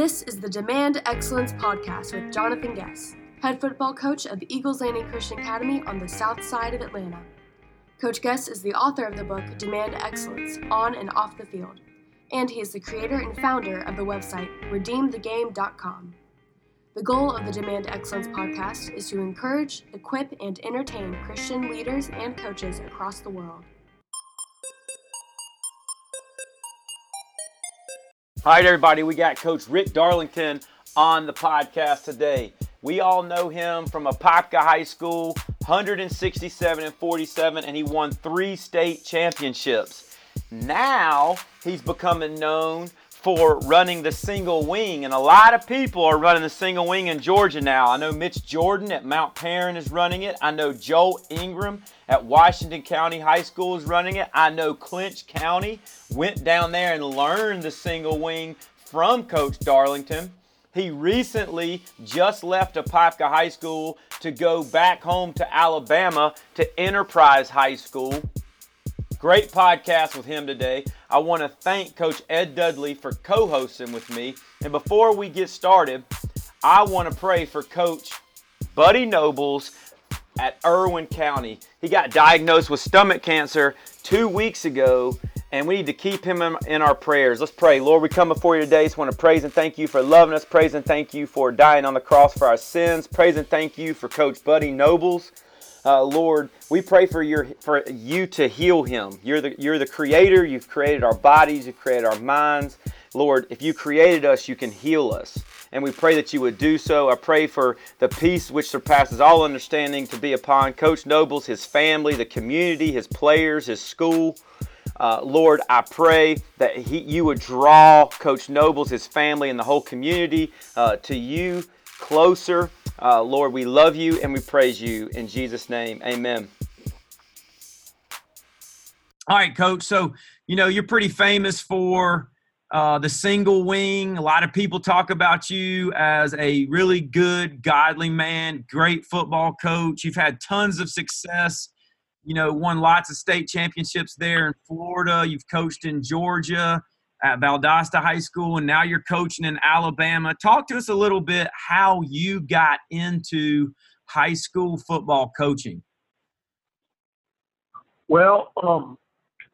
This is the Demand Excellence Podcast with Jonathan Gess, head football coach of the Eagles Landing Christian Academy on the south side of Atlanta. Coach Gess is the author of the book Demand Excellence on and off the field, and he is the creator and founder of the website redeemthegame.com. The goal of the Demand Excellence podcast is to encourage, equip, and entertain Christian leaders and coaches across the world. Right, everybody, we got Coach Rick Darlington on the podcast today. We all know him from Apopka High School, 167 and 47, and he won three state championships. Now he's becoming known for running the single wing, and a lot of people are running the single wing in Georgia now. I know Mitch Jordan at Mount Paran is running it. I know Joel Ingram at Washington County High School is running it. I know Clinch County went down there and learned the single wing from Coach Darlington. He recently just left Apopka High School to go back home to Alabama to Enterprise High School. Great podcast with him today. I want to thank Coach Ed Dudley for co hosting with me. And before we get started, I want to pray for Coach Buddy Nobles at Irwin County. He got diagnosed with stomach cancer two weeks ago, and we need to keep him in, our prayers. Let's pray. Lord, we come before you today. Just want to praise and thank you for loving us. Praise and thank you for dying on the cross for our sins. Praise and thank you for Coach Buddy Nobles. Uh, Lord, we pray for your for you to heal him. You're the you're the creator. You've created our bodies. You've created our minds. Lord, if you created us, you can heal us. And we pray that you would do so. I pray for the peace which surpasses all understanding to be upon Coach Nobles, his family, the community, his players, his school. Uh, Lord, I pray that he, you would draw Coach Nobles, his family, and the whole community uh, to you closer. Uh, Lord, we love you and we praise you in Jesus' name. Amen. All right, Coach. So, you know, you're pretty famous for uh, the single wing. A lot of people talk about you as a really good, godly man, great football coach. You've had tons of success. You know, won lots of state championships there in Florida. You've coached in Georgia at Valdosta High School, and now you're coaching in Alabama. Talk to us a little bit how you got into high school football coaching. Well, um,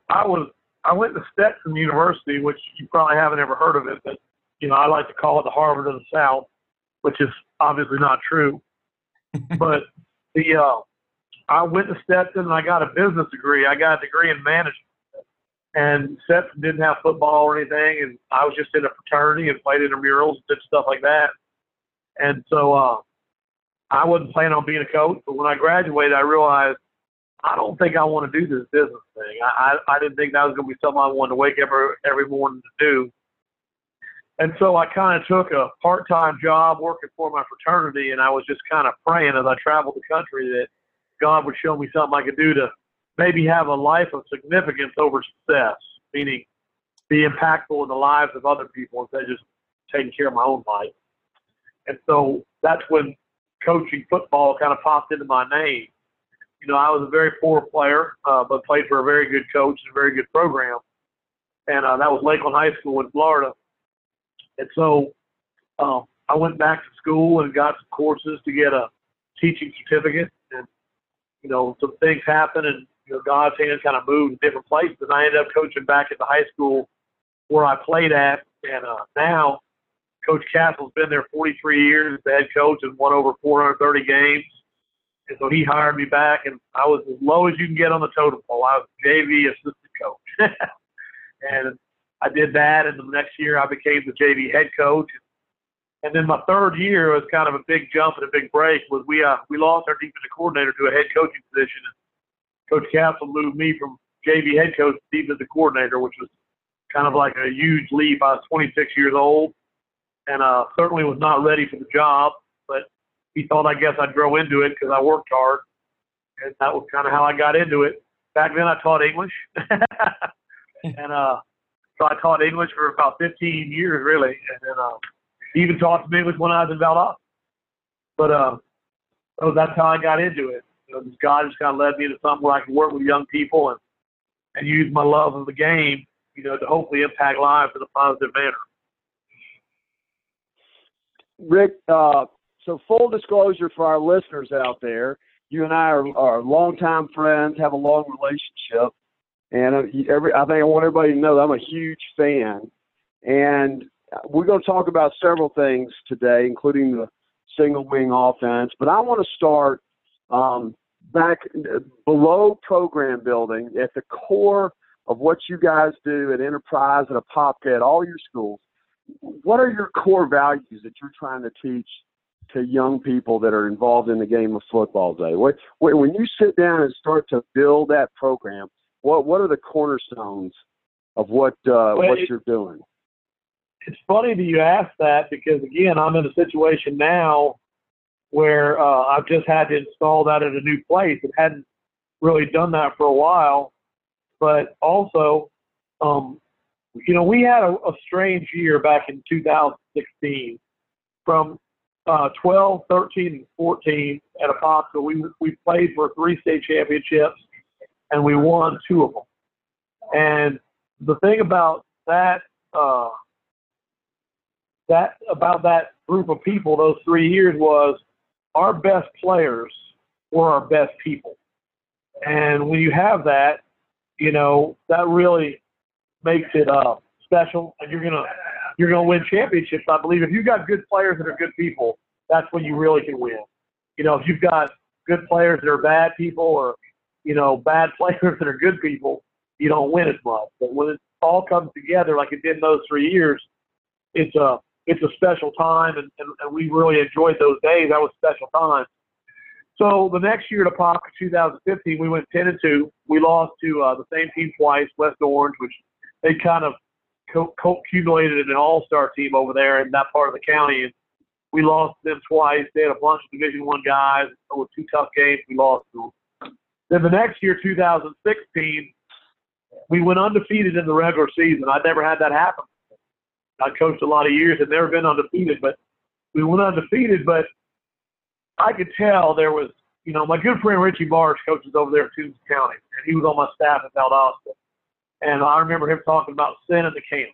I was I went to Stetson University, which you probably haven't ever heard of it, but you know I like to call it the Harvard of the South, which is obviously not true. but the uh, I went to Stetson and I got a business degree. I got a degree in management and Stetson didn't have football or anything, and I was just in a fraternity and played intramurals and did stuff like that. And so uh, I wasn't planning on being a coach, but when I graduated, I realized I don't think I want to do this business thing. I, I, I didn't think that was going to be something I wanted to wake up every, every morning to do. And so I kind of took a part-time job working for my fraternity, and I was just kind of praying as I traveled the country that God would show me something I could do to maybe have a life of significance over success, meaning be impactful in the lives of other people instead of just taking care of my own life. And so that's when coaching football kind of popped into my name. You know, I was a very poor player, uh, but played for a very good coach and a very good program. And uh, that was Lakeland High School in Florida. And so um, I went back to school and got some courses to get a teaching certificate. And, you know, some things happened and you know, God's hand kind of moved in different places. And I ended up coaching back at the high school where I played at. And uh, now Coach Castle's been there 43 years, the head coach, and won over 430 games. And so he hired me back, and I was as low as you can get on the totem pole. I was JV assistant coach. and I did that, and the next year I became the JV head coach. And then my third year was kind of a big jump and a big break. Was we uh, we lost our defensive coordinator to a head coaching position. And Coach Castle moved me from JV head coach to defensive coordinator, which was kind of like a huge leap. I was 26 years old and uh, certainly was not ready for the job, but he thought I guess I'd grow into it because I worked hard. And that was kind of how I got into it. Back then I taught English. and uh, so I taught English for about 15 years, really. And then uh, even taught some English when I was in Valdosta. But uh, so that's how I got into it you know, God just kind of led me to something where I can work with young people and and use my love of the game, you know, to hopefully impact lives in a positive manner. Rick, uh, so full disclosure for our listeners out there, you and I are, are longtime friends, have a long relationship, and uh, every I think I want everybody to know I'm a huge fan. And we're going to talk about several things today, including the single wing offense. But I want to start um, back below program building at the core of what you guys do at Enterprise and a Popka at all your schools. What are your core values that you're trying to teach to young people that are involved in the game of football day? What, when you sit down and start to build that program, what what are the cornerstones of what uh, well, what it, you're doing? It's funny that you ask that because again, I'm in a situation now where uh, I've just had to install that at a new place. and hadn't really done that for a while, but also, um, you know, we had a, a strange year back in 2016 from uh, 12, 13, and 14 at Apopka. We we played for three state championships, and we won two of them. And the thing about that uh, that about that group of people those three years was our best players were our best people. And when you have that, you know that really makes it uh, special, and you're gonna you're gonna win championships. I believe if you've got good players that are good people, that's when you really can win. You know, if you've got good players that are bad people, or you know bad players that are good people, you don't win as much. But when it all comes together like it did in those three years, it's a it's a special time, and, and, and we really enjoyed those days. That was special time. So the next year at Apopka 2015, we went 10 and 2. We lost to uh, the same team twice, West Orange, which they kind of co- co- accumulated an all-star team over there in that part of the county. And we lost them twice. They had a bunch of Division One guys. It was two tough games. We lost to them. Then the next year, 2016, we went undefeated in the regular season. I'd never had that happen. I coached a lot of years and never been undefeated, but we went undefeated. But I could tell there was, you know, my good friend Richie Marsh coaches over there in Toombs County, and he was on my staff at Valdosta. And I remember him talking about sin in the camp.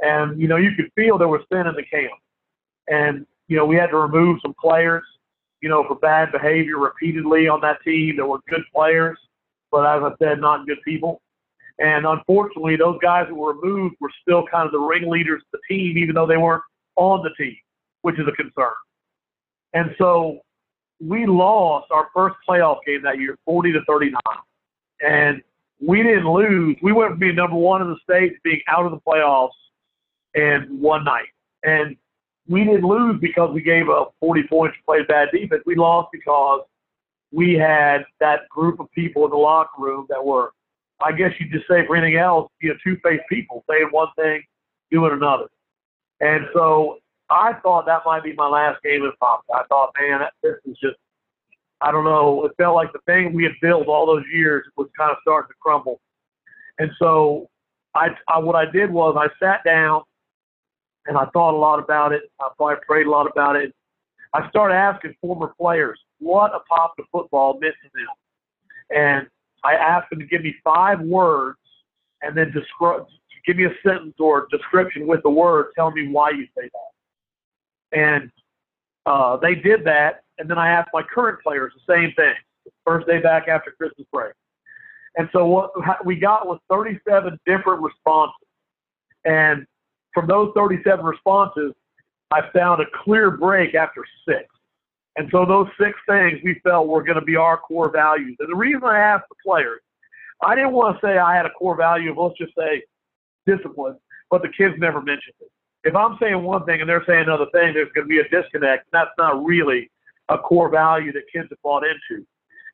And, you know, you could feel there was sin in the camp. And, you know, we had to remove some players, you know, for bad behavior repeatedly on that team that were good players, but as I said, not good people. And unfortunately, those guys that were removed were still kind of the ringleaders of the team, even though they weren't on the team, which is a concern. And so we lost our first playoff game that year, 40 to 39. And we didn't lose. We went from being number one in the state to being out of the playoffs in one night. And we didn't lose because we gave up 40 points and played bad defense. We lost because we had that group of people in the locker room that were I guess you just say for anything else, you know, two-faced people saying one thing, doing another. And so I thought that might be my last game in Pop. I thought, man, this is just, I don't know. It felt like the thing we had built all those years was kind of starting to crumble. And so I, I what I did was I sat down and I thought a lot about it. I probably prayed a lot about it. I started asking former players what Apopka football meant to them. And I asked them to give me five words and then describe, give me a sentence or description with the word. Tell me why you say that. And uh, they did that. And then I asked my current players the same thing. First day back after Christmas break. And so what we got was 37 different responses. And from those 37 responses, I found a clear break after six. And so those six things we felt were going to be our core values. And the reason I asked the players, I didn't want to say I had a core value of let's just say discipline, but the kids never mentioned it. If I'm saying one thing and they're saying another thing, there's going to be a disconnect. That's not really a core value that kids have bought into.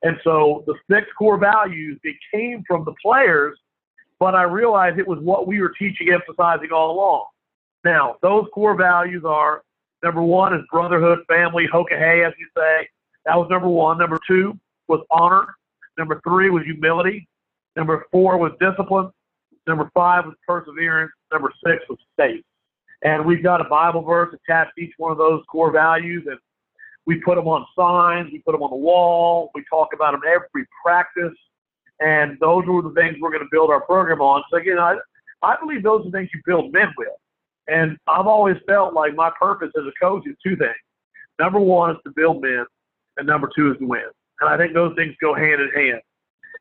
And so the six core values, it came from the players, but I realized it was what we were teaching, emphasizing all along. Now, those core values are Number one is brotherhood, family, hokahay, as you say. That was number one. Number two was honor. Number three was humility. Number four was discipline. Number five was perseverance. Number six was faith. And we've got a Bible verse attached to each one of those core values, and we put them on signs, we put them on the wall, we talk about them every practice, and those are the things we're going to build our program on. So again, I, I believe those are the things you build men with. And I've always felt like my purpose as a coach is two things. Number one is to build men, and number two is to win. And I think those things go hand in hand.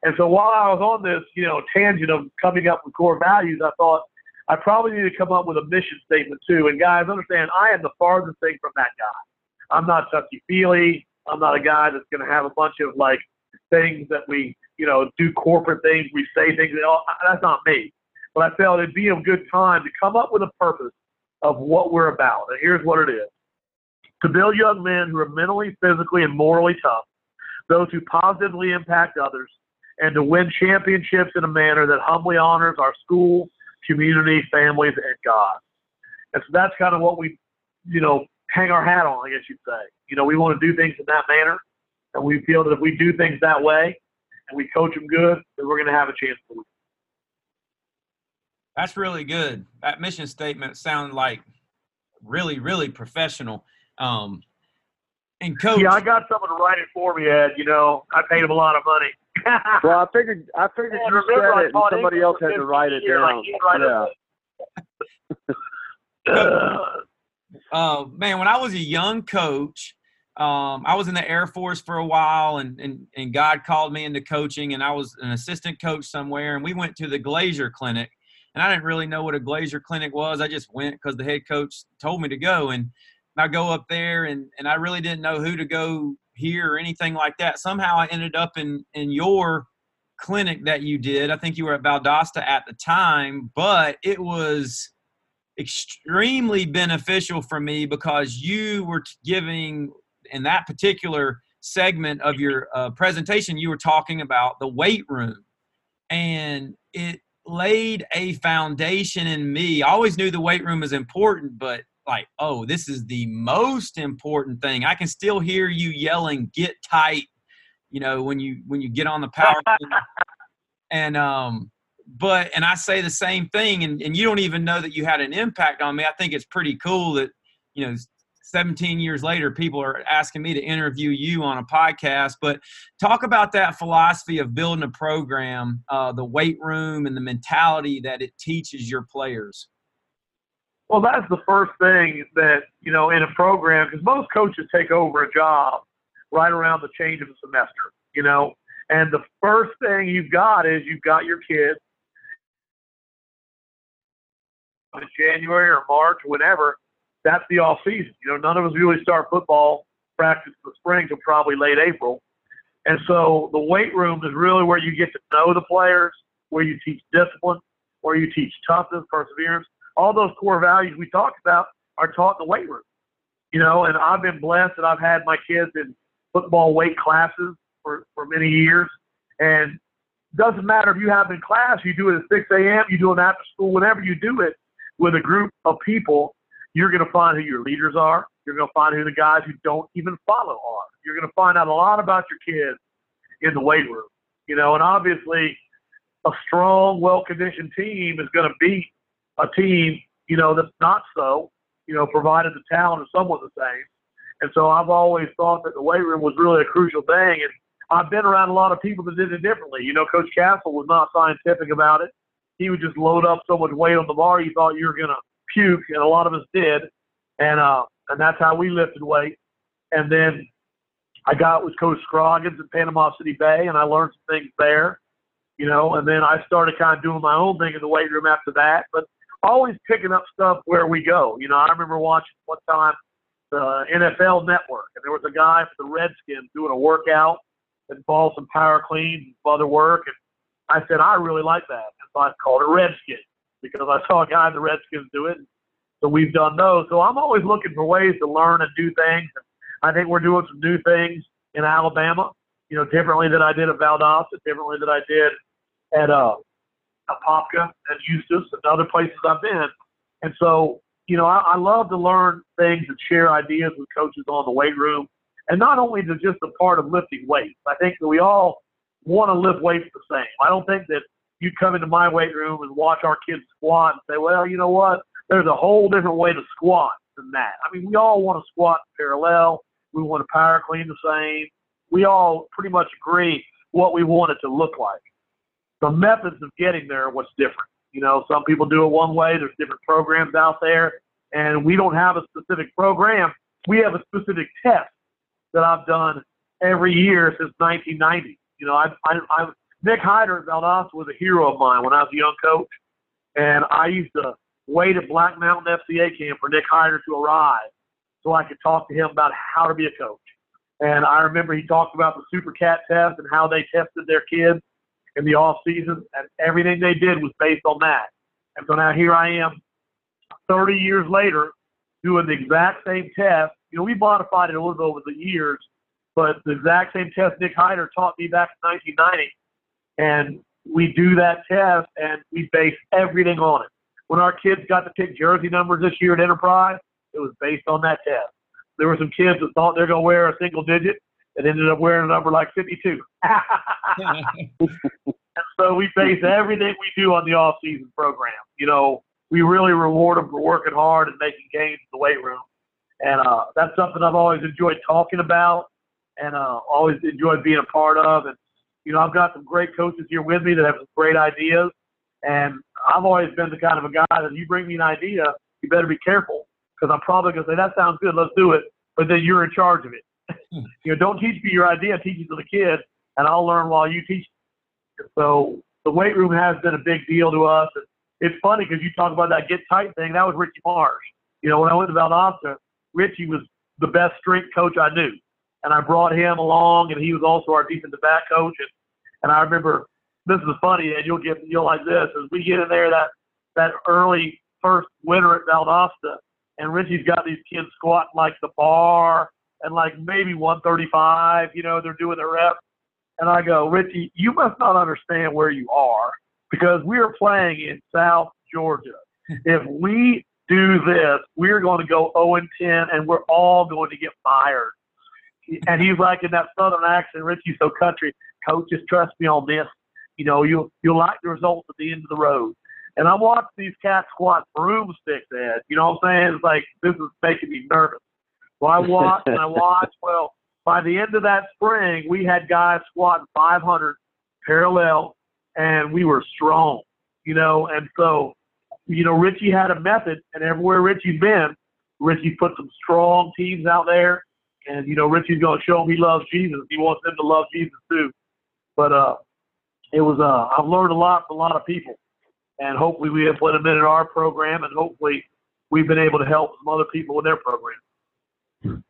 And so while I was on this, you know, tangent of coming up with core values, I thought I probably need to come up with a mission statement too. And guys, understand, I am the farthest thing from that guy. I'm not touchy feely. I'm not a guy that's going to have a bunch of like things that we, you know, do corporate things. We say things. That's not me. But I felt it'd be a good time to come up with a purpose of what we're about. And here's what it is to build young men who are mentally, physically, and morally tough, those who positively impact others, and to win championships in a manner that humbly honors our school, community, families, and God. And so that's kind of what we, you know, hang our hat on, I guess you'd say. You know, we want to do things in that manner, and we feel that if we do things that way and we coach them good, then we're going to have a chance to win. That's really good. That mission statement sounds like really, really professional. Um, and coach, yeah, I got someone to write it for me, Ed. You know, I paid him a lot of money. well, I figured I figured you said it, and somebody else had to write it down. yeah. uh, man, when I was a young coach, um, I was in the Air Force for a while, and, and and God called me into coaching, and I was an assistant coach somewhere, and we went to the Glazier Clinic, and I didn't really know what a Glazier Clinic was. I just went because the head coach told me to go, and I go up there, and and I really didn't know who to go here or anything like that. Somehow I ended up in in your clinic that you did. I think you were at Valdosta at the time, but it was extremely beneficial for me because you were giving in that particular segment of your uh, presentation you were talking about the weight room and it laid a foundation in me. I always knew the weight room is important but like oh this is the most important thing. I can still hear you yelling get tight you know when you when you get on the power and um but and I say the same thing, and, and you don't even know that you had an impact on me. I think it's pretty cool that you know 17 years later people are asking me to interview you on a podcast. But talk about that philosophy of building a program uh, the weight room and the mentality that it teaches your players. Well that's the first thing that you know in a program because most coaches take over a job right around the change of the semester you know? And the first thing you've got is you've got your kids in January or March whenever, that's the off season. You know, none of us really start football practice in the spring till probably late April. And so the weight room is really where you get to know the players, where you teach discipline, where you teach toughness, perseverance. All those core values we talked about are taught in the weight room. You know, and I've been blessed that I've had my kids in football weight classes for, for many years. And doesn't matter if you have in class, you do it at 6 a.m., you do it after school, whenever you do it, with a group of people, you're going to find who your leaders are. You're going to find who the guys who don't even follow are. You're going to find out a lot about your kids in the weight room. You know, and obviously, a strong, well-conditioned team is going to beat a team, you know, that's not so. You know, provided the talent is somewhat the same. And so I've always thought that the weight room was really a crucial thing. And I've been around a lot of people that did it differently. You know, Coach Castle was not scientific about it he would just load up so much weight on the bar you thought you were gonna puke, and a lot of us did, and uh, and that's how we lifted weight. And then I got with Coach Scroggins in Panama City Bay, and I learned some things there, you know. And then I started kind of doing my own thing in the weight room after that, but always picking up stuff where we go. You know, I remember watching one time the NFL Network, and there was a guy for the Redskins doing a workout that involved some power cleans and other work, and I said I really like that. So I called it Redskin because I saw a guy in the Redskins do it. So we've done those. So I'm always looking for ways to learn and do things. I think we're doing some new things in Alabama, you know, differently than I did at Valdosta, differently than I did at uh, Apopka and Eustis and other places I've been. And so, you know, I, I love to learn things and share ideas with coaches on the weight room. And not only to just a part of lifting weights. I think that we all want to lift weights the same. I don't think that you come into my weight room and watch our kids squat and say, well, you know what? There's a whole different way to squat than that. I mean, we all want to squat parallel. We want to power clean the same. We all pretty much agree what we want it to look like. The methods of getting there are what's different. You know, some people do it one way. There's different programs out there, and we don't have a specific program. We have a specific test that I've done every year since 1990. You know, I, I, I Nick Hyder at Valdosta was a hero of mine when I was a young coach, and I used to wait at Black Mountain FCA camp for Nick Hyder to arrive so I could talk to him about how to be a coach. And I remember he talked about the Super Cat test and how they tested their kids in the off season, and everything they did was based on that. And so now here I am, 30 years later, doing the exact same test. You know, we modified it a little over the years, but the exact same test Nick Hyder taught me back in 1990, and we do that test and we base everything on it. When our kids got to pick jersey numbers this year at Enterprise, it was based on that test. There were some kids that thought they're going to wear a single digit and ended up wearing a number like 52. and so we base everything we do on the off-season program. You know, we really reward them for working hard and making gains in the weight room. And uh, that's something I've always enjoyed talking about and uh, always enjoyed being a part of. And, you know, I've got some great coaches here with me that have some great ideas. And I've always been the kind of a guy that if you bring me an idea, you better be careful because I'm probably going to say, that sounds good, let's do it. But then you're in charge of it. Hmm. you know, don't teach me your idea, teach it to the kids, and I'll learn while you teach. So the weight room has been a big deal to us. And it's funny because you talk about that get tight thing. That was Richie Marsh. You know, when I went to Valdosta, Richie was the best strength coach I knew. And I brought him along, and he was also our defensive back coach. And, and I remember this is funny, and you'll get you'll like this as we get in there that that early first winter at Valdosta, and Richie's got these kids squatting like the bar and like maybe 135. You know, they're doing their reps, and I go, Richie, you must not understand where you are because we are playing in South Georgia. if we do this, we're going to go 0 and 10, and we're all going to get fired. And he's like in that southern accent, Richie's so country. Coach, just trust me on this. You know, you'll you'll like the results at the end of the road. And I'm watching these cats squat broomsticks, Ed. You know what I'm saying? It's like this is making me nervous. So I watch and I watch. Well, by the end of that spring, we had guys squatting 500 parallel, and we were strong. You know, and so, you know, Richie had a method, and everywhere Richie's been, Richie put some strong teams out there. And you know, Richie's to show them he loves Jesus. He wants them to love Jesus too. But uh, it was uh, I've learned a lot from a lot of people, and hopefully we implemented our program, and hopefully we've been able to help some other people with their program.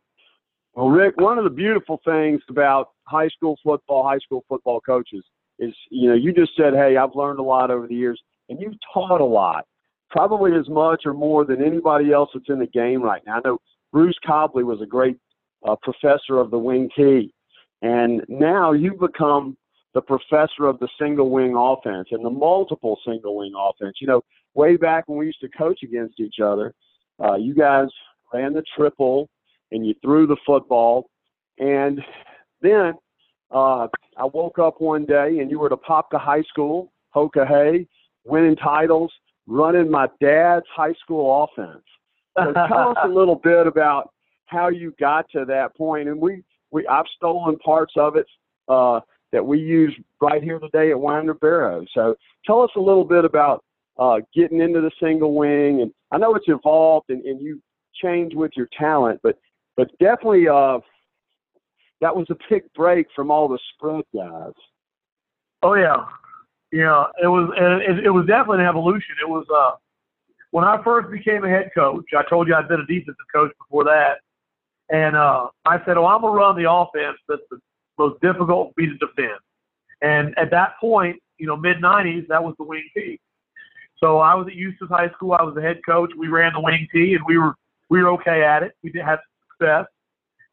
Well, Rick, one of the beautiful things about high school football, high school football coaches is, you know, you just said, hey, I've learned a lot over the years, and you've taught a lot, probably as much or more than anybody else that's in the game right now. I know Bruce Cobley was a great uh, professor of the wing T. and now you've become the professor of the single wing offense and the multiple single wing offense. You know, way back when we used to coach against each other, uh, you guys ran the triple and you threw the football. And then uh, I woke up one day and you were at Apopka High School, Hoka Hay, winning titles, running my dad's high school offense. So tell us a little bit about how you got to that point. And we, we I've stolen parts of it uh, that we use right here today at Winder Barrow. So tell us a little bit about uh, getting into the single wing. And I know it's evolved and, and you change with your talent, but but definitely uh, that was a big break from all the spread guys. Oh yeah, yeah. It was it, it was definitely an evolution. It was uh, when I first became a head coach. I told you I'd been a defensive coach before that, and uh, I said, "Oh, I'm gonna run the offense that's the most difficult for me to defend." And at that point, you know, mid '90s, that was the wing T. So I was at Eustis High School. I was the head coach. We ran the wing T, and we were we were okay at it. We did have success.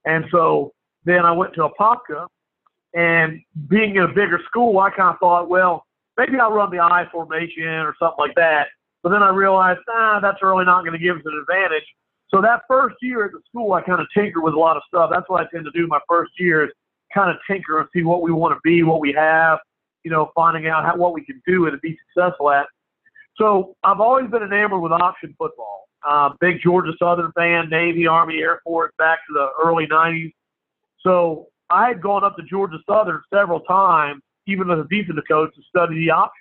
And so then I went to Apopka, and being in a bigger school, I kind of thought, well, maybe I'll run the I formation or something like that. But then I realized, ah, that's really not going to give us an advantage. So that first year at the school, I kind of tinker with a lot of stuff. That's what I tend to do my first year is kind of tinker and see what we want to be, what we have, you know, finding out how, what we can do and be successful at. So I've always been enamored with option football. Uh, big Georgia Southern fan, Navy, Army, Air Force, back to the early 90s. So I had gone up to Georgia Southern several times, even as a defensive coach, to study the options.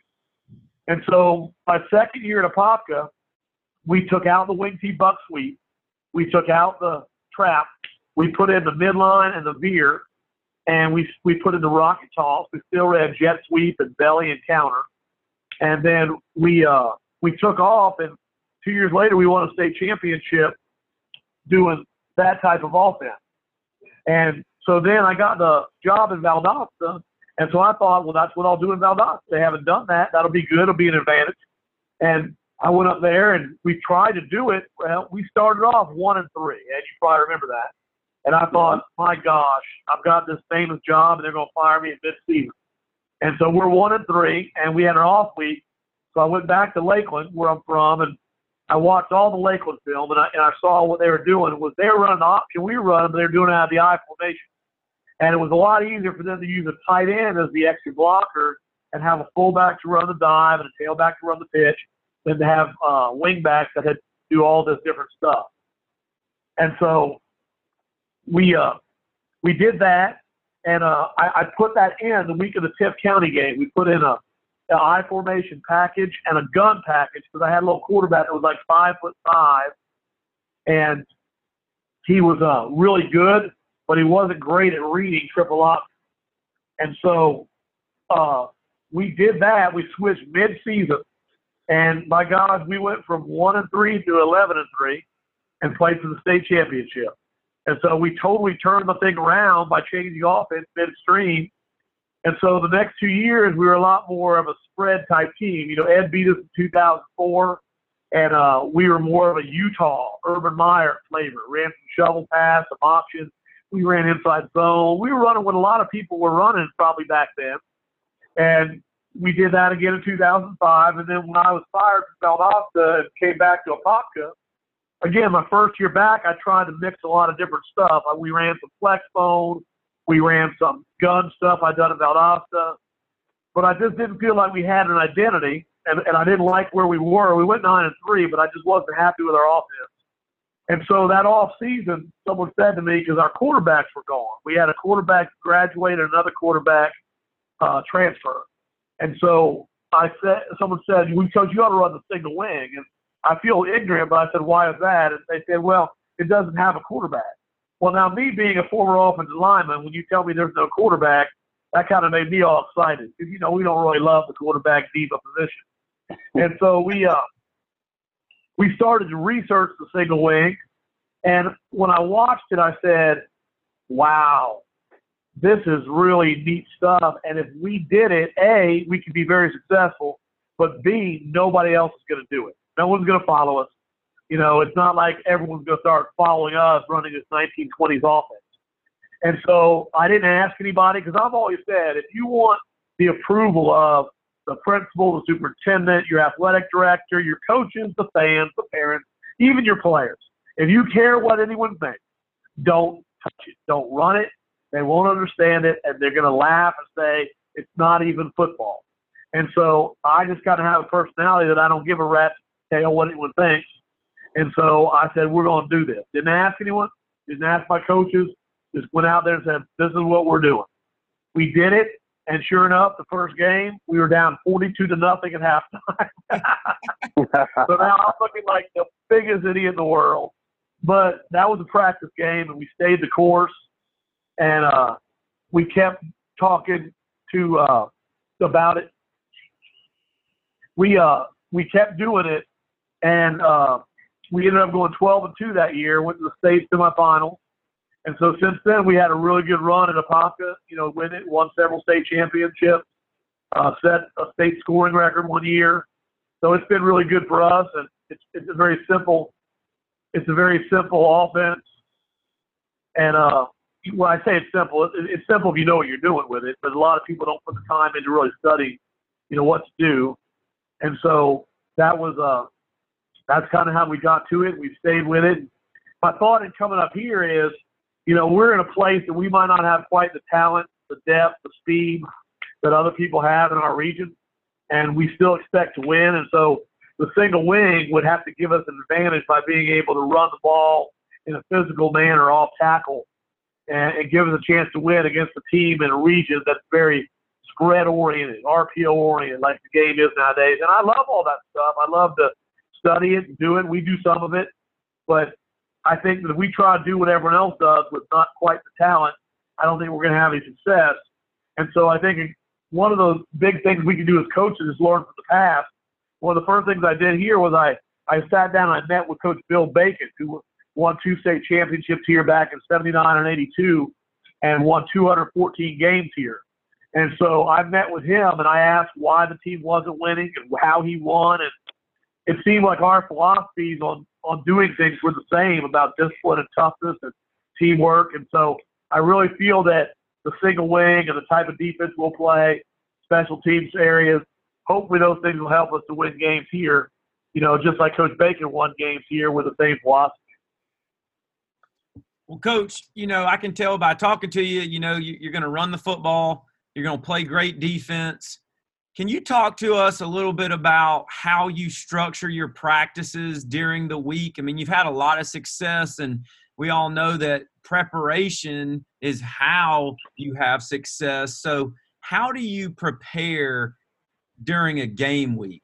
And so my second year at Apopka, we took out the wing T buck sweep. We took out the trap. We put in the midline and the veer, and we we put in the rocket toss. We still ran jet sweep and belly and counter, and then we uh, we took off. And two years later, we won a state championship doing that type of offense. And so then I got the job in Valdosta, and so I thought, well, that's what I'll do in Valdosta. They haven't done that. That'll be good. It'll be an advantage. And I went up there and we tried to do it. Well, we started off one and three, and you probably remember that. And I thought, my gosh, I've got this famous job, and they're going to fire me at mid-season. And so we're one and three, and we had an off week. So I went back to Lakeland, where I'm from, and I watched all the Lakeland film, and I, and I saw what they were doing. Was they were running option, we were running, but they were doing it out of the I formation. And it was a lot easier for them to use a tight end as the extra blocker and have a fullback to run the dive and a tailback to run the pitch than to have uh, wingbacks that had do all this different stuff. And so we uh, we did that, and uh, I, I put that in the week of the Tift County game. We put in a, a I formation package and a gun package because I had a little quarterback that was like five foot five, and he was uh, really good, but he wasn't great at reading triple up. And so uh, we did that. We switched mid-season, and by God, we went from one and three to eleven and three, and played for the state championship. And so we totally turned the thing around by changing offense midstream. And so the next two years, we were a lot more of a spread type team. You know, Ed beat us in 2004, and uh, we were more of a Utah, Urban Meyer flavor. Ran some shovel pass, some options. We ran inside zone. We were running what a lot of people were running probably back then. And we did that again in 2005. And then when I was fired from Valdosta and came back to Apopka, again, my first year back, I tried to mix a lot of different stuff. We ran some flex phone, we ran some gun stuff I'd done in Valdosta, but I just didn't feel like we had an identity, and, and I didn't like where we were. We went nine and three, but I just wasn't happy with our offense. And so that off season, someone said to me because our quarterbacks were gone. We had a quarterback graduate and another quarterback uh, transfer, and so I said, someone said, "We coach, you ought to run the single wing." And I feel ignorant, but I said, why is that? And they said, well, it doesn't have a quarterback. Well, now me being a former offensive lineman, when you tell me there's no quarterback, that kind of made me all excited because you know we don't really love the quarterback diva position, and so we uh we started to research the single wing, and when I watched it, I said, "Wow, this is really neat stuff." And if we did it, a we could be very successful, but b nobody else is going to do it. No one's going to follow us. You know, it's not like everyone's going to start following us running this 1920s offense. And so I didn't ask anybody because I've always said if you want the approval of the principal, the superintendent, your athletic director, your coaches, the fans, the parents, even your players, if you care what anyone thinks, don't touch it. Don't run it. They won't understand it, and they're going to laugh and say it's not even football. And so I just got to have a personality that I don't give a rat's tail what anyone thinks. And so I said, we're going to do this. Didn't ask anyone. Didn't ask my coaches. Just went out there and said, this is what we're doing. We did it. And sure enough, the first game, we were down 42 to nothing at halftime. so now I'm looking like the biggest idiot in the world. But that was a practice game, and we stayed the course. And uh, we kept talking to uh, about it. We uh, we kept doing it, and uh, we ended up going 12 and two that year. Went to the state semifinals, and so since then we had a really good run at Apopka. You know, win it, won several state championships, uh, set a state scoring record one year. So it's been really good for us, and it's it's a very simple, it's a very simple offense. And uh, when I say it's simple, it's simple if you know what you're doing with it. But a lot of people don't put the time into really studying, you know, what to do. And so that was uh, that's kind of how we got to it. We've stayed with it. My thought in coming up here is, you know, we're in a place that we might not have quite the talent, the depth, the speed that other people have in our region, and we still expect to win. And so the single wing would have to give us an advantage by being able to run the ball in a physical manner off tackle and, and give us a chance to win against a team in a region that's very spread oriented, RPO oriented, like the game is nowadays. And I love all that stuff. I love to study it and do it. We do some of it, but I think that if we try to do what everyone else does with not quite the talent, I don't think we're going to have any success. And so I think one of the big things we can do as coaches is learn from the past. One of the first things I did here was I, I sat down and I met with Coach Bill Bacon, who won two state championships here back in 79 and 82 and won 214 games here. And so I met with him and I asked why the team wasn't winning and how he won. And it seemed like our philosophies on, on doing things were the same about discipline and toughness and teamwork. And so I really feel that the single wing and the type of defense we'll play, special teams areas, hopefully those things will help us to win games here. You know, just like Coach Bacon won games here with the same philosophy. Well, Coach, you know, I can tell by talking to you, you know, you're going to run the football, you're going to play great defense. Can you talk to us a little bit about how you structure your practices during the week? I mean, you've had a lot of success, and we all know that preparation is how you have success. So, how do you prepare during a game week?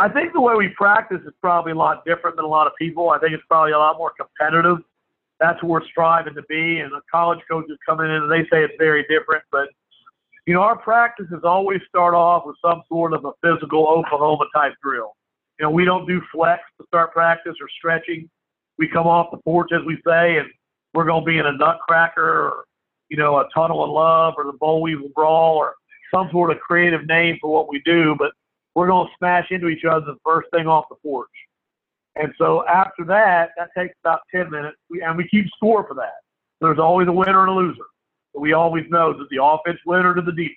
I think the way we practice is probably a lot different than a lot of people. I think it's probably a lot more competitive. That's what we're striving to be. And the college coaches come in and they say it's very different. But, you know, our practices always start off with some sort of a physical Oklahoma type drill. You know, we don't do flex to start practice or stretching. We come off the porch, as we say, and we're going to be in a nutcracker or, you know, a tunnel of love or the boll weevil brawl or some sort of creative name for what we do. But we're going to smash into each other the first thing off the porch. And so after that, that takes about 10 minutes, we, and we keep score for that. There's always a winner and a loser. But we always know that the offense winner to the defense.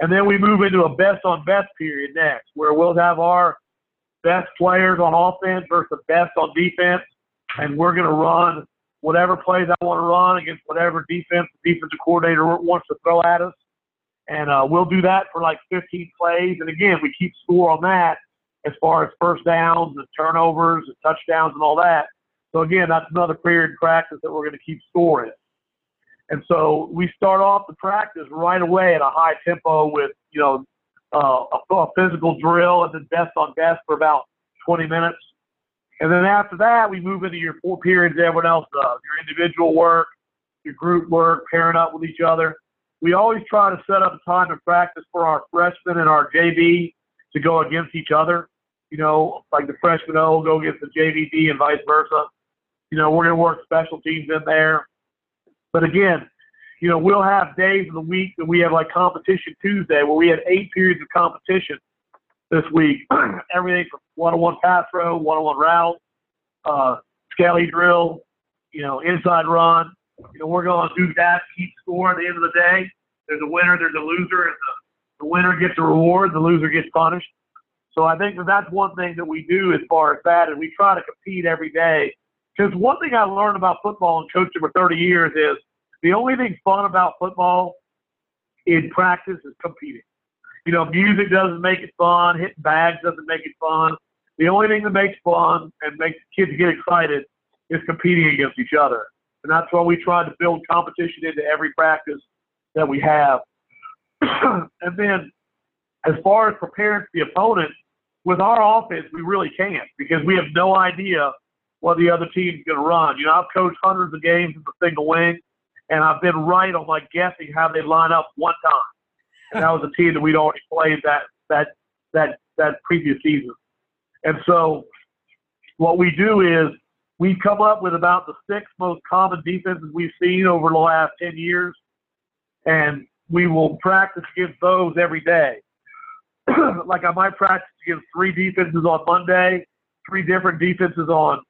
And then we move into a best on best period next, where we'll have our best players on offense versus the best on defense, and we're going to run whatever plays I want to run against whatever defense the defensive coordinator wants to throw at us. And uh, we'll do that for like 15 plays. And again, we keep score on that as far as first downs and turnovers and touchdowns and all that. So again, that's another period practice that we're going to keep scoring. And so we start off the practice right away at a high tempo with, you know, uh, a, a physical drill and then best on best for about 20 minutes. And then after that, we move into your four periods everyone else does, your individual work, your group work, pairing up with each other we always try to set up a time of practice for our freshmen and our JV to go against each other. You know, like the freshman O will go against the JVD and vice versa. You know, we're going to work special teams in there. But again, you know, we'll have days of the week that we have like competition Tuesday where we had eight periods of competition this week. Everything from one-on-one pass throw, one-on-one route, uh, skelly drill, you know, inside run, you know, we're going to do that, keep score at the end of the day. There's a winner, there's a loser, and the, the winner gets a reward, the loser gets punished. So I think that that's one thing that we do as far as that, and we try to compete every day. Because one thing I learned about football and coaching for 30 years is the only thing fun about football in practice is competing. You know, music doesn't make it fun, hitting bags doesn't make it fun. The only thing that makes fun and makes kids get excited is competing against each other. And that's why we try to build competition into every practice that we have. and then as far as preparing the opponent, with our offense, we really can't because we have no idea what the other team's going to run. You know, I've coached hundreds of games in the single wing, and I've been right on like guessing how they line up one time. And that was a team that we'd already played that that that that previous season. And so, what we do is we come up with about the six most common defenses we've seen over the last 10 years, and we will practice against those every day. like I might practice against three defenses on Monday, three different defenses on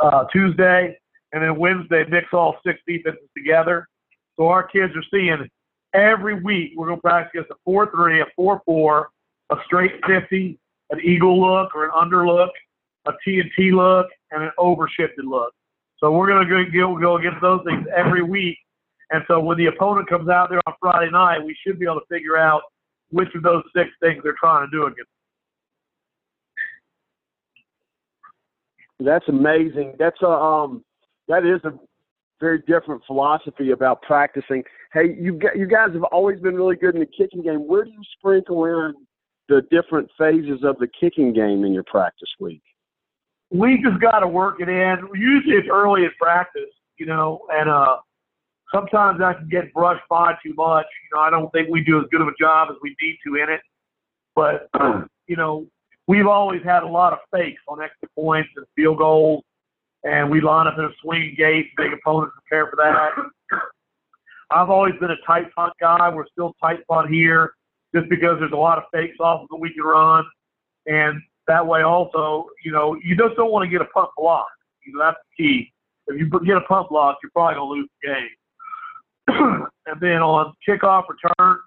uh, Tuesday, and then Wednesday mix all six defenses together. So our kids are seeing every week we're going to practice against a 4-3, a 4-4, a straight 50, an eagle look or an under look, a T&T look, and an overshifted look. So we're going to go, go against those things every week. And so when the opponent comes out there on Friday night, we should be able to figure out which of those six things they're trying to do against. That's amazing. That's a um, that is a very different philosophy about practicing. Hey, you you guys have always been really good in the kicking game. Where do you sprinkle in the different phases of the kicking game in your practice week? We just got to work it in. Usually it's early in practice, you know, and uh, sometimes I can get brushed by too much. You know, I don't think we do as good of a job as we need to in it. But you know, we've always had a lot of fakes on extra points and field goals, and we line up in a swing gate, make opponents prepare for that. I've always been a tight punt guy. We're still tight punt here, just because there's a lot of fakes off that we can run, and that way also, you know, you just don't want to get a punt block. You know, that's the key. If you get a punt block, you're probably gonna lose the game. and then on kickoff returns,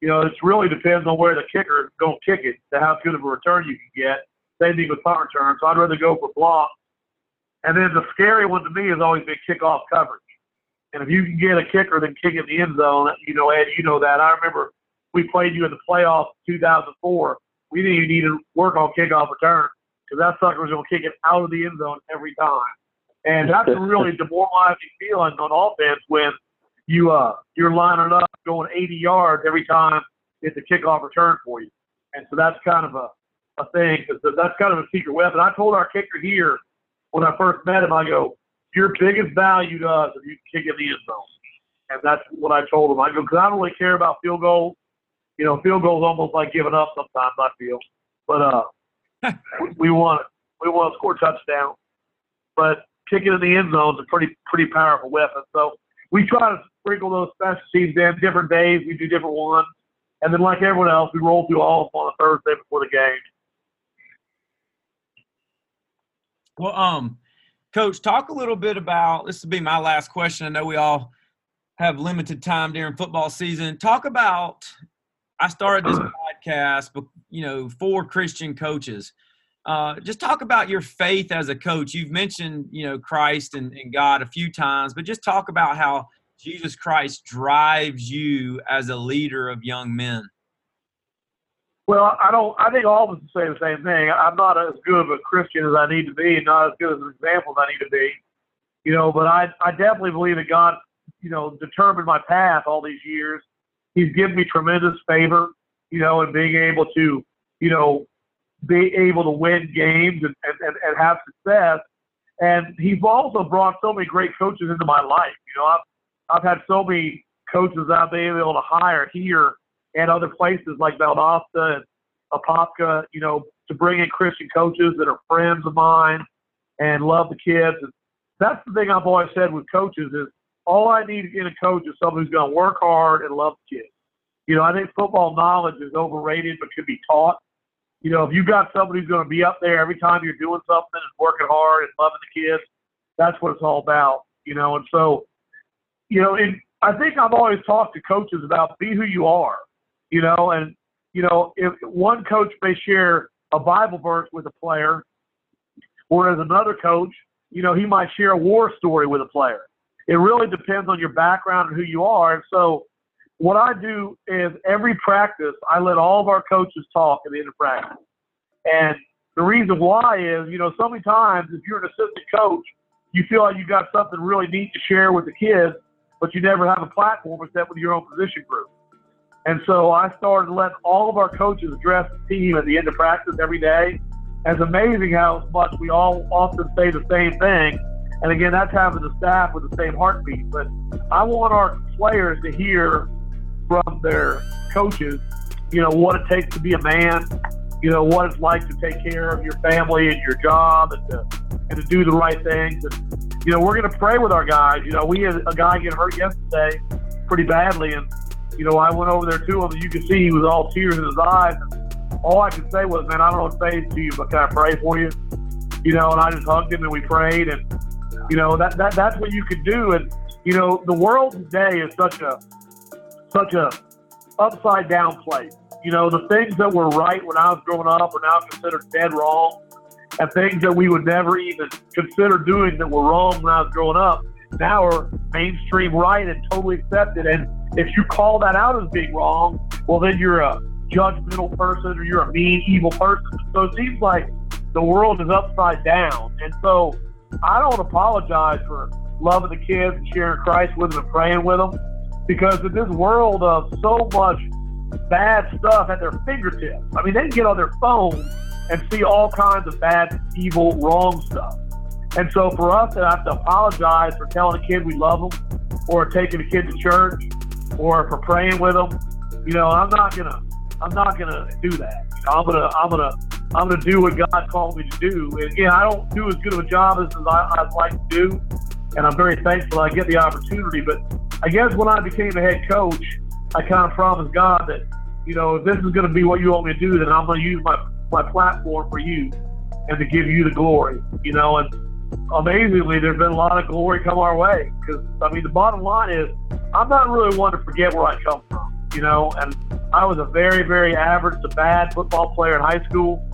you know, it really depends on where the kicker is going to kick it, to how good of a return you can get. Same thing with punt return. So I'd rather go for block. And then the scary one to me has always been kickoff coverage. And if you can get a kicker then kick in the end zone, you know, Ed, you know that. I remember we played you in the playoffs 2004. We didn't even need to work on kickoff return because that sucker was going to kick it out of the end zone every time. And that's a really demoralizing feeling on offense when you uh you're lining up going 80 yards every time it's a kickoff return for you. And so that's kind of a a thing because that's kind of a secret weapon. I told our kicker here when I first met him, I go, your biggest value to us if you kick in the end zone. And that's what I told him. I go, because I don't really care about field goals. You know, field goals almost like giving up sometimes, I feel. But uh, we want we want to score touchdown. But kicking in the end zone is a pretty pretty powerful weapon. So we try to sprinkle those special teams in different days. We do different ones. And then, like everyone else, we roll through all of them on a Thursday before the game. Well, um, Coach, talk a little bit about this. Will be my last question. I know we all have limited time during football season. Talk about. I started this podcast, you know, for Christian coaches. Uh, just talk about your faith as a coach. You've mentioned, you know, Christ and, and God a few times, but just talk about how Jesus Christ drives you as a leader of young men. Well, I don't. I think all of us say the same thing. I'm not as good of a Christian as I need to be, not as good as an example as I need to be. You know, but I, I definitely believe that God, you know, determined my path all these years. He's given me tremendous favor, you know, in being able to, you know, be able to win games and, and, and have success. And he's also brought so many great coaches into my life. You know, I've, I've had so many coaches I've been able to hire here and other places like Valdosta and Apopka, you know, to bring in Christian coaches that are friends of mine and love the kids. And that's the thing I've always said with coaches is all I need in a coach is someone who's going to work hard and love kids. You know, I think football knowledge is overrated but can be taught you know, if you've got somebody who's going to be up there every time you're doing something and working hard and loving the kids, that's what it's all about, you know. And so, you know, and I think I've always talked to coaches about be who you are, you know, and you know, if one coach may share a Bible verse with a player, whereas another coach, you know, he might share a war story with a player. It really depends on your background and who you are. And so, what I do is every practice, I let all of our coaches talk at the end of practice. And the reason why is, you know, so many times if you're an assistant coach, you feel like you've got something really neat to share with the kids, but you never have a platform except with your own position group. And so I started letting all of our coaches address the team at the end of practice every day. And it's amazing how much we all often say the same thing. And again, that's having the staff with the same heartbeat. But I want our players to hear from their coaches, you know, what it takes to be a man, you know, what it's like to take care of your family and your job and to, and to do the right things. And, you know, we're going to pray with our guys. You know, we had a guy get hurt yesterday pretty badly. And, you know, I went over there to him and you could see he was all tears in his eyes. And all I could say was, man, I don't know what to say to you, but can I pray for you? You know, and I just hugged him and we prayed. And, you know, that, that that's what you could do. And, you know, the world today is such a, such a upside down place. You know, the things that were right when I was growing up are now considered dead wrong, and things that we would never even consider doing that were wrong when I was growing up now are mainstream right and totally accepted. And if you call that out as being wrong, well, then you're a judgmental person or you're a mean, evil person. So it seems like the world is upside down. And so I don't apologize for loving the kids, and sharing Christ with them, and praying with them. Because in this world of so much bad stuff at their fingertips, I mean, they can get on their phone and see all kinds of bad, evil, wrong stuff. And so for us to have to apologize for telling a kid we love them, or taking a kid to church, or for praying with them, you know, I'm not gonna, I'm not gonna do that. I'm gonna, I'm gonna, I'm gonna do what God called me to do. And again, I don't do as good of a job as, as I, I'd like to do, and I'm very thankful I get the opportunity. But I guess when I became a head coach, I kind of promised God that, you know, if this is going to be what you want me to do, then I'm going to use my my platform for you and to give you the glory. You know, and amazingly, there's been a lot of glory come our way. Because I mean, the bottom line is, I'm not really one to forget where I come from. You know, and I was a very, very average to bad football player in high school.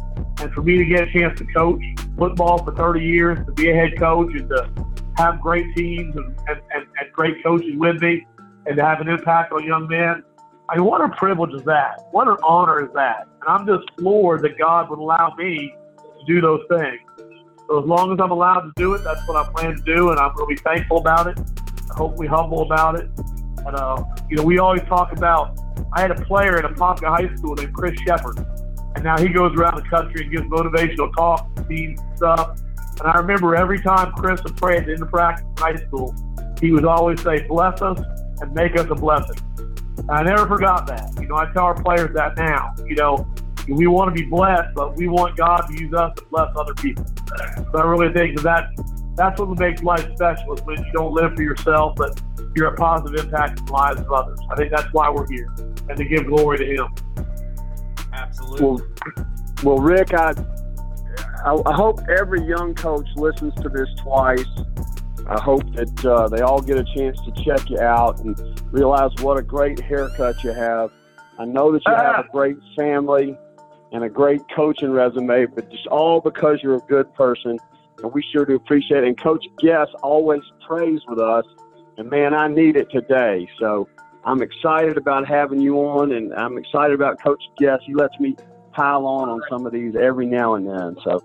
And for me to get a chance to coach football for 30 years, to be a head coach, and to have great teams and, and, and, and great coaches with me, and to have an impact on young men, I mean, what a privilege is that? What an honor is that? And I'm just floored that God would allow me to do those things. So as long as I'm allowed to do it, that's what I plan to do, and I'm going to be thankful about it. I hope we humble about it. And uh, you know, we always talk about. I had a player in Apopka High School named Chris Shepard, and now he goes around the country and gives motivational talks, team stuff. And I remember every time Chris would pray at the end of practice in high school, he would always say, "Bless us and make us a blessing." I never forgot that. You know, I tell our players that now. You know, we want to be blessed, but we want God to use us to bless other people. So I really think that that's what makes life special is when you don't live for yourself, but you're a positive impact in the lives of others. I think that's why we're here and to give glory to Him. Absolutely. Well, well Rick, I, I, I hope every young coach listens to this twice. I hope that uh, they all get a chance to check you out and realize what a great haircut you have. I know that you have a great family and a great coaching resume, but just all because you're a good person. And we sure do appreciate it. And Coach Gess always prays with us. And man, I need it today. So I'm excited about having you on, and I'm excited about Coach Gess. He lets me pile on on some of these every now and then. So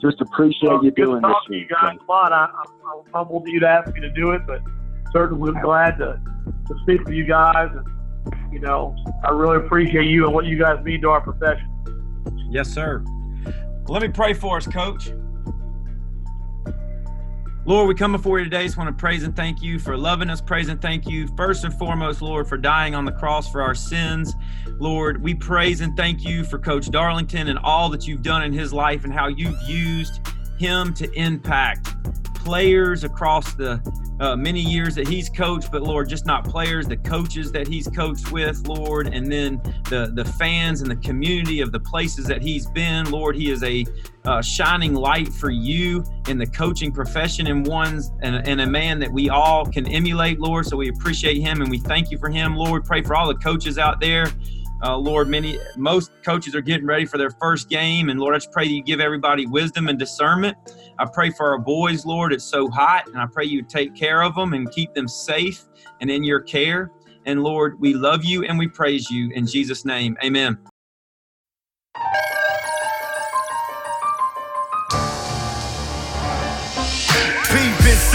just appreciate well, you doing this. To you guys a lot. I, I'm humbled you'd ask me to do it, but certainly glad to, to speak with you guys. And, you know, I really appreciate you and what you guys mean to our profession. Yes, sir. Let me pray for us, Coach. Lord, we come before you today. Just want to praise and thank you for loving us. Praise and thank you, first and foremost, Lord, for dying on the cross for our sins. Lord, we praise and thank you for Coach Darlington and all that you've done in his life and how you've used him to impact players across the uh, many years that he's coached, but Lord, just not players, the coaches that he's coached with, Lord, and then the the fans and the community of the places that he's been, Lord. He is a uh, shining light for you in the coaching profession and ones and, and a man that we all can emulate, Lord. So we appreciate him and we thank you for him, Lord. Pray for all the coaches out there uh, Lord, many most coaches are getting ready for their first game, and Lord, I just pray that you give everybody wisdom and discernment. I pray for our boys, Lord. It's so hot, and I pray you take care of them and keep them safe and in your care. And Lord, we love you and we praise you in Jesus' name. Amen.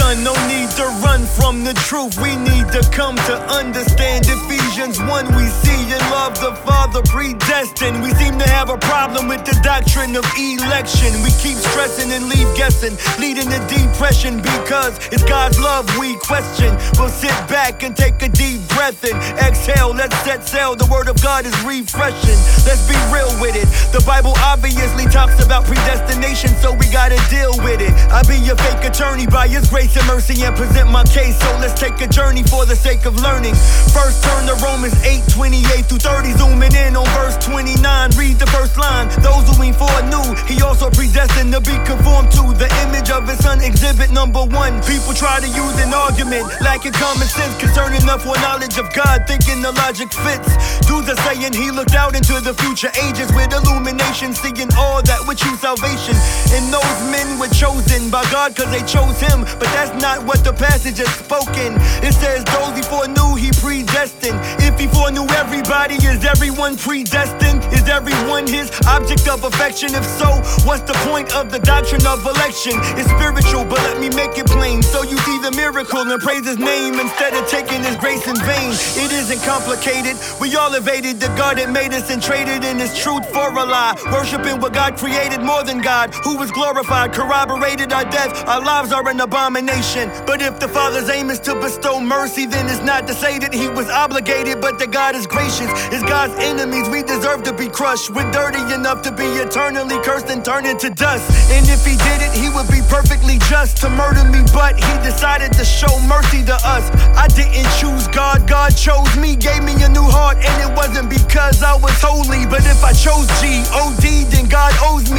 Son, no need to run from the truth. We need to come to understand Ephesians 1. We see in love the Father predestined. We seem to have a problem with the doctrine of election. We keep stressing and leave guessing, leading to depression because it's God's love we question. We'll sit back and take a deep breath and exhale. Let's set sail. The Word of God is refreshing. Let's be real with it. The Bible obviously talks about predestination, so we gotta deal with it. I'll be your fake attorney by His grace and mercy and present my case. So let's take a journey for the sake of learning. First, turn to Romans 8 28 through 30, zooming in on verse 29. Read the first line. Those who we foreknew, he also predestined to be conformed to the image of his son. Exhibit number one. People try to use an argument, lacking common sense concerning the foreknowledge of God, thinking the logic fits. Dudes are saying he looked out into the future ages with illumination, seeing all that would choose salvation. And those men were chosen by God because they chose him, but that's not what the passage has spoken. It says those he foreknew he predestined. If he foreknew everybody, is everyone predestined? Is everyone his object of affection? If so, what's the point of the doctrine of election? It's spiritual, but let me make it plain. So you see the miracle and praise his name instead of taking his grace in vain. It isn't complicated. We all evaded the God that made us and traded in his truth for a lie. Worshiping what God created more than God, who was glorified, corroborated our death. Our lives are an abomination. But if the Father's aim is to bestow mercy, then it's not to say that he was obligated, but that God is gracious. Is God's enemies, we deserve to be crushed. We're dirty enough to be eternally cursed and turned into dust. And if he did it, he would be perfectly just to murder me, but he decided to show mercy to us. I didn't choose God, God chose me, gave me a new heart, and it wasn't because I was holy. But if I chose G O D, then God owes me.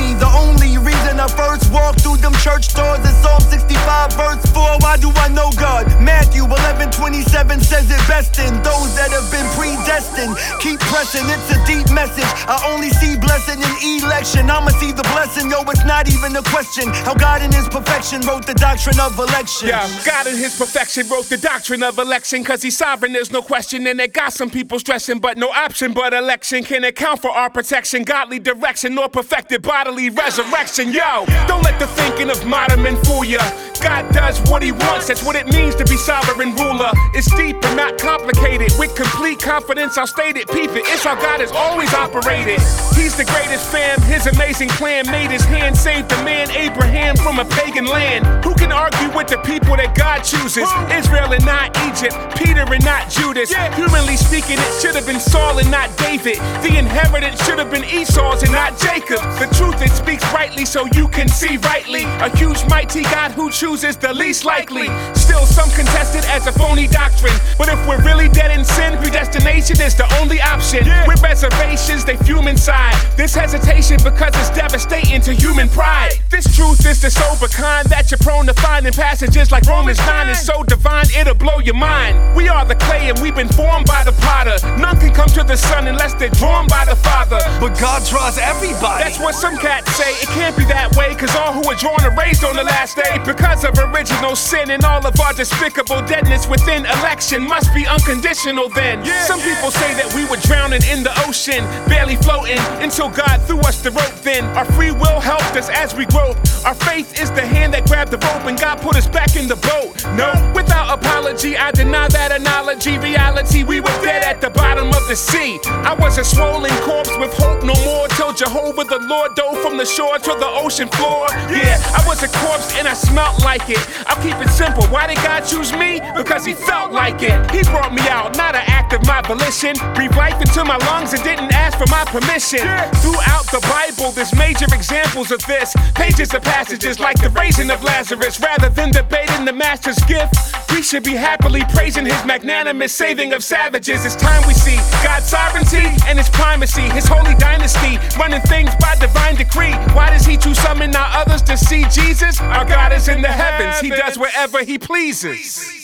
11, 27 says it best in those that have been predestined. Keep pressing, it's a deep message. I only see blessing in election. I'ma see the blessing, yo, it's not even a question. How God in his perfection wrote the doctrine of election. Yeah, God in his perfection wrote the doctrine of election, cause he's sovereign, there's no question. And they got some people stressing, but no option but election can account for our protection, godly direction, nor perfected bodily resurrection. Yo, don't let the thinking of modern men fool ya. God does what he wants, that's what it means to be sovereign ruler. It's deep and not complicated. With complete confidence, I'll state it. Peep it, it's how God has always operated. He's the greatest fam, his amazing plan made his hand save the man Abraham from a pagan land. Who can argue with the people that God chooses? Israel and not Egypt, Peter and not Judas. Humanly speaking, it should have been Saul and not David. The inheritance should have been Esau's and not Jacob. The truth it speaks rightly so you can see rightly. A huge mighty God who chooses the least likely. Still some contested as a phony doctrine. But if we're really dead in sin, predestination is the only option. With reservations, they fume inside. This hesitation because it's devastating to human pride. This truth is the sober kind that you're prone to find in passages like Romans 9 is so divine, it'll blow your mind. We are the clay and we've been formed by the potter. None can come to the Son unless they're drawn by the Father. But God draws everybody. That's what some cats say. It can't be that way, cause all who are drawn are raised on the last day. Because of original sin and all of our despicable deadness within election must be unconditional then. Some people say that we were drowning in the ocean, barely floating until God threw us the rope then. Our free will helped us as we grow. Our faith is the hand that grabbed the rope and God put us back in the boat. No, without apology, I deny that analogy. Reality, we were dead at the bottom of the sea. I was a swollen corpse with hope no more till Jehovah the Lord dove from the shore to the ocean floor. Yeah, I was a corpse and I smelt like it. I'll keep it simple. Why did God choose me? Because He felt like it. He brought me out, not an act of my volition. Breathed life into my lungs and didn't ask for my permission. Throughout the Bible, there's major examples of this. Pages of passages like the raising of Lazarus. Rather than debating the Master's gift, we should be happily praising His magnanimous saving of savages. It's time we see God's sovereignty and His primacy, His holy dynasty, running things by divine decree. Why does He choose some and not others to see Jesus? Our God is in the heavens, He does whatever He pleases.